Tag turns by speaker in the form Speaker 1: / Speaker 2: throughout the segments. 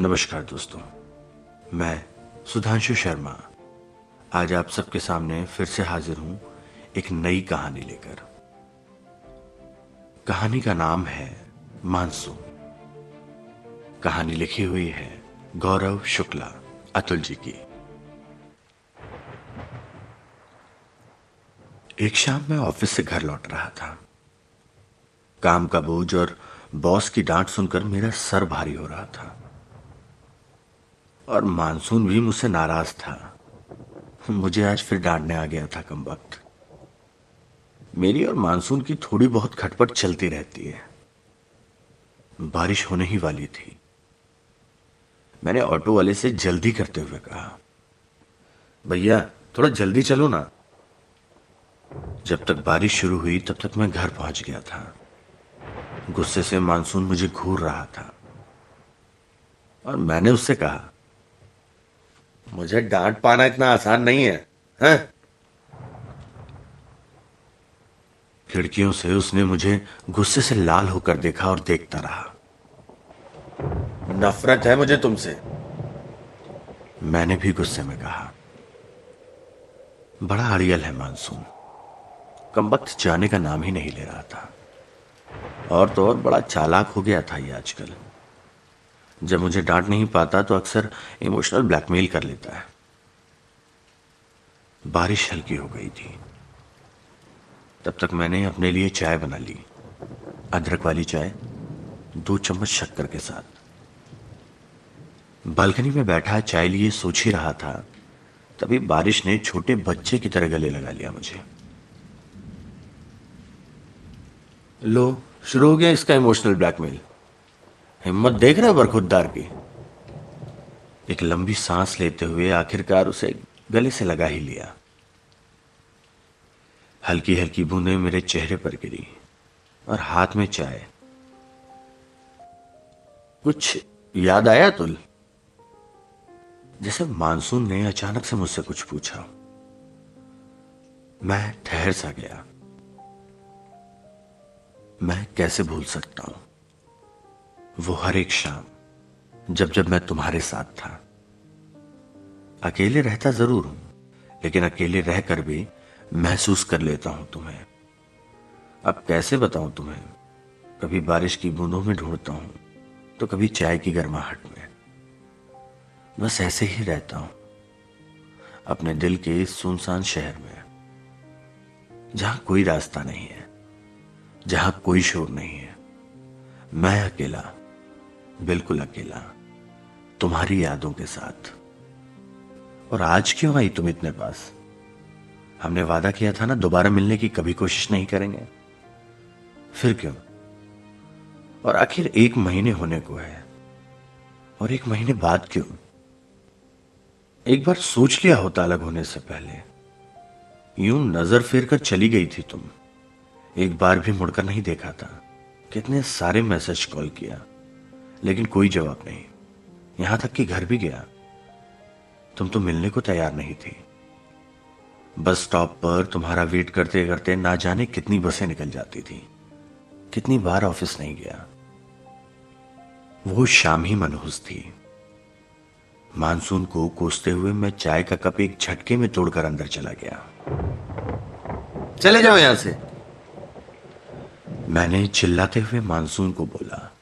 Speaker 1: नमस्कार दोस्तों, मैं सुधांशु शर्मा। आज आप सबके सामने फिर से हाजिर हूँ एक नई कहानी लेकर। कहानी का नाम है मानसून। कहानी लिखी हुई है गौरव शुक्ला, अतुल जी की। एक शाम मैं ऑफ़िस से घर लौट रहा था। काम का बोझ और बॉस की डांट सुनकर मेरा सर भारी हो रहा था। और मानसून भी मुझसे नाराज़ था। मुझे आज फिर डांटने आ गया था कम वक्त। मेरी और मानसून की थोड़ी बहुत खटपट चलती रहती है। बारिश होने ही वाली थी। मैंने ऑटो वाले से जल्दी करते हुए कहा, भैया, थोड़ा जल्दी चलो ना। जब तक बारिश शुरू हुई, तब तक मैं घर पहुँच गया था। गुस्से से मानसून मुझे घूर रहा था। और मैंने उससे कहा मुझे डांट पाना इतना आसान नहीं है हैं? खिड़कियों से उसने मुझे गुस्से से लाल होकर देखा और देखता रहा। नफरत है मुझे तुमसे। मैंने भी गुस्से में कहा बड़ा अड़ियल है मानसून। कम वक्त जाने का नाम ही नहीं ले रहा था। और तो और बड़ा चालाक हो गया था ये आजकल। जब मुझे डांट नहीं पाता तो अक्सर इमोशनल ब्लैकमेल कर लेता है। बारिश हल्की हो गई थी। तब तक मैंने अपने लिए चाय बना ली। अदरक वाली चाय, दो चम्मच शक्कर के साथ। बालकनी में बैठा चाय लिए सोच ही रहा था। तभी बारिश ने छोटे बच्चे की तरह गले लगा लिया मुझे। लो, शुरू हो गया इसका इमोशनल ब्लैकमेल। हिम्मत देख रहे बरखुद्दार की? एक लंबी सांस लेते हुए आखिरकार उसे गले से लगा ही लिया। हल्की हल्की बूंदें मेरे चेहरे पर गिरी और हाथ में चाय। कुछ याद आया तुल? जैसे मानसून ने अचानक से मुझसे कुछ पूछा। मैं ठहर सा गया। मैं कैसे भूल सकता हूँ? वो हर एक शाम, जब जब मैं तुम्हारे साथ था। अकेले रहता ज़रूर हूँ, लेकिन अकेले रहकर भी महसूस कर लेता हूँ तुम्हें। अब कैसे बताऊँ तुम्हें? कभी बारिश की बूंदों में ढूंढता हूँ तो कभी चाय की गर्माहट में। बस ऐसे ही रहता हूँ, अपने दिल के इस सुनसान शहर में, जहाँ कोई रास्ता नहीं है, जहाँ कोई शोर नहीं है। मैं अकेला बिल्कुल अकेला। तुम्हारी यादों के साथ। और आज क्यों आई तुम इतने पास? हमने वादा किया था ना, दोबारा मिलने की कभी कोशिश नहीं करेंगे। फिर क्यों? और आखिर एक महीने होने को है। और एक महीने बाद क्यों? एक बार सोच लिया होता अलग होने से पहले। यूँ नज़र फेर कर चली गई थी तुम। एक बार भी मुड़कर नहीं देखा था। कितने सारे मैसेज कॉल किया। लेकिन कोई जवाब नहीं। यहाँ तक कि घर भी गया। तुम तो मिलने को तैयार नहीं थी। बस स्टॉप पर तुम्हारा वेट करते करते ना जाने कितनी बसें निकल जाती थी। कितनी बार ऑफ़िस नहीं गया। वो शाम ही मनहूस थी। मानसून को कोसते हुए मैं चाय का कप एक झटके में तोड़कर अंदर चला गया। चले जाओ यहाँ से। मैंने चिल्लाते हुए मानसून को बोला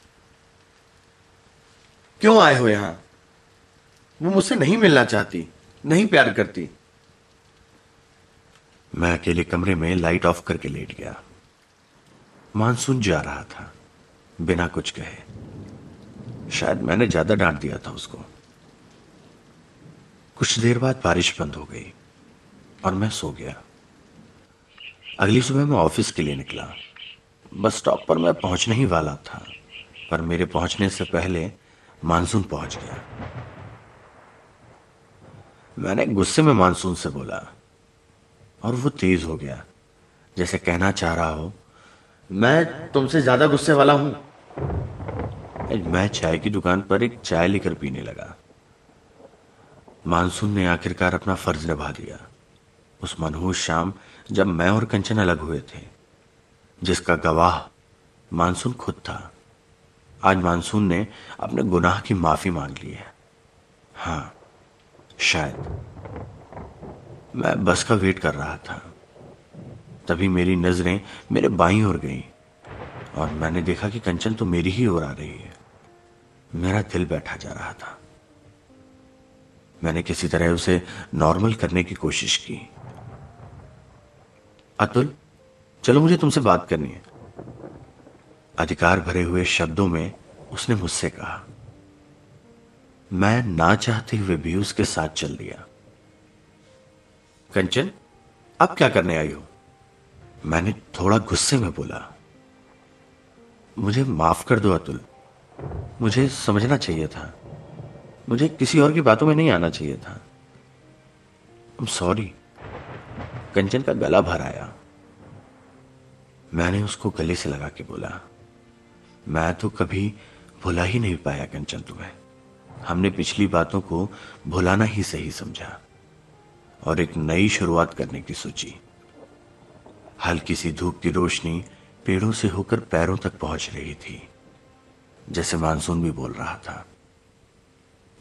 Speaker 1: क्यों आए हो यहाँ? वो मुझसे नहीं मिलना चाहती, नहीं प्यार करती। मैं अकेले कमरे में लाइट ऑफ़ करके लेट गया। मानसून जा रहा था, बिना कुछ कहे। शायद मैंने ज़्यादा डांट दिया था उसको। कुछ देर बाद बारिश बंद हो गई और मैं सो गया। अगली सुबह मैं ऑफ़िस के लिए निकला। बस स्टॉप पर मैं पहुँचने ही वाला था, पर मेरे पहुँचने से पहले मानसून पहुँच गया। मैंने गुस्से में मानसून से बोला, और वो तेज हो गया। जैसे कहना चाह रहा हो, मैं तुमसे ज़्यादा गुस्से वाला हूँ। मैं चाय की दुकान पर एक चाय लेकर पीने लगा। मानसून ने आखिरकार अपना फ़र्ज़ निभा दिया। उस मनहूस शाम जब मैं और कंचन अलग हुए थे, जिसका गवाह मानसून खुद था। आज मानसून ने अपने गुनाह की माफ़ी मांग ली है। हाँ शायद। मैं बस का वेट कर रहा था। तभी मेरी नज़रें मेरे बाई ओर गईं और मैंने देखा कि कंचन तो मेरी ही ओर आ रही है। मेरा दिल बैठा जा रहा था। मैंने किसी तरह उसे नॉर्मल करने की कोशिश की। अतुल, चलो मुझे तुमसे बात करनी है। अधिकार भरे हुए शब्दों में उसने मुझसे कहा, मैं ना चाहते हुए भी उसके साथ चल दिया। कंचन, अब क्या करने आई हो? मैंने थोड़ा गुस्से में बोला, मुझे माफ़ कर दो अतुल। मुझे समझना चाहिए था। मुझे किसी और की बातों में नहीं आना चाहिए था। सॉरी कंचन का गला भर आया। मैंने उसको गले से लगा के बोला मैं तो कभी भुला ही नहीं पाया कंचन तुम्हें। हमने पिछली बातों को भुलाना ही सही समझा और एक नई शुरुआत करने की सोची। हल्की सी धूप की रोशनी पेड़ों से होकर पैरों तक पहुँच रही थी। जैसे मानसून भी बोल रहा था।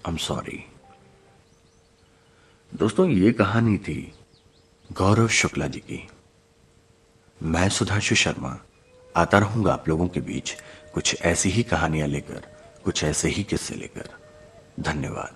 Speaker 1: I'm सॉरी दोस्तों, ये कहानी थी गौरव शुक्ला जी की। मैं सुधांशु शर्मा आता रहूँगा आप लोगों के बीच कुछ ऐसी ही कहानियाँ लेकर कुछ ऐसे ही किस्से लेकर। धन्यवाद।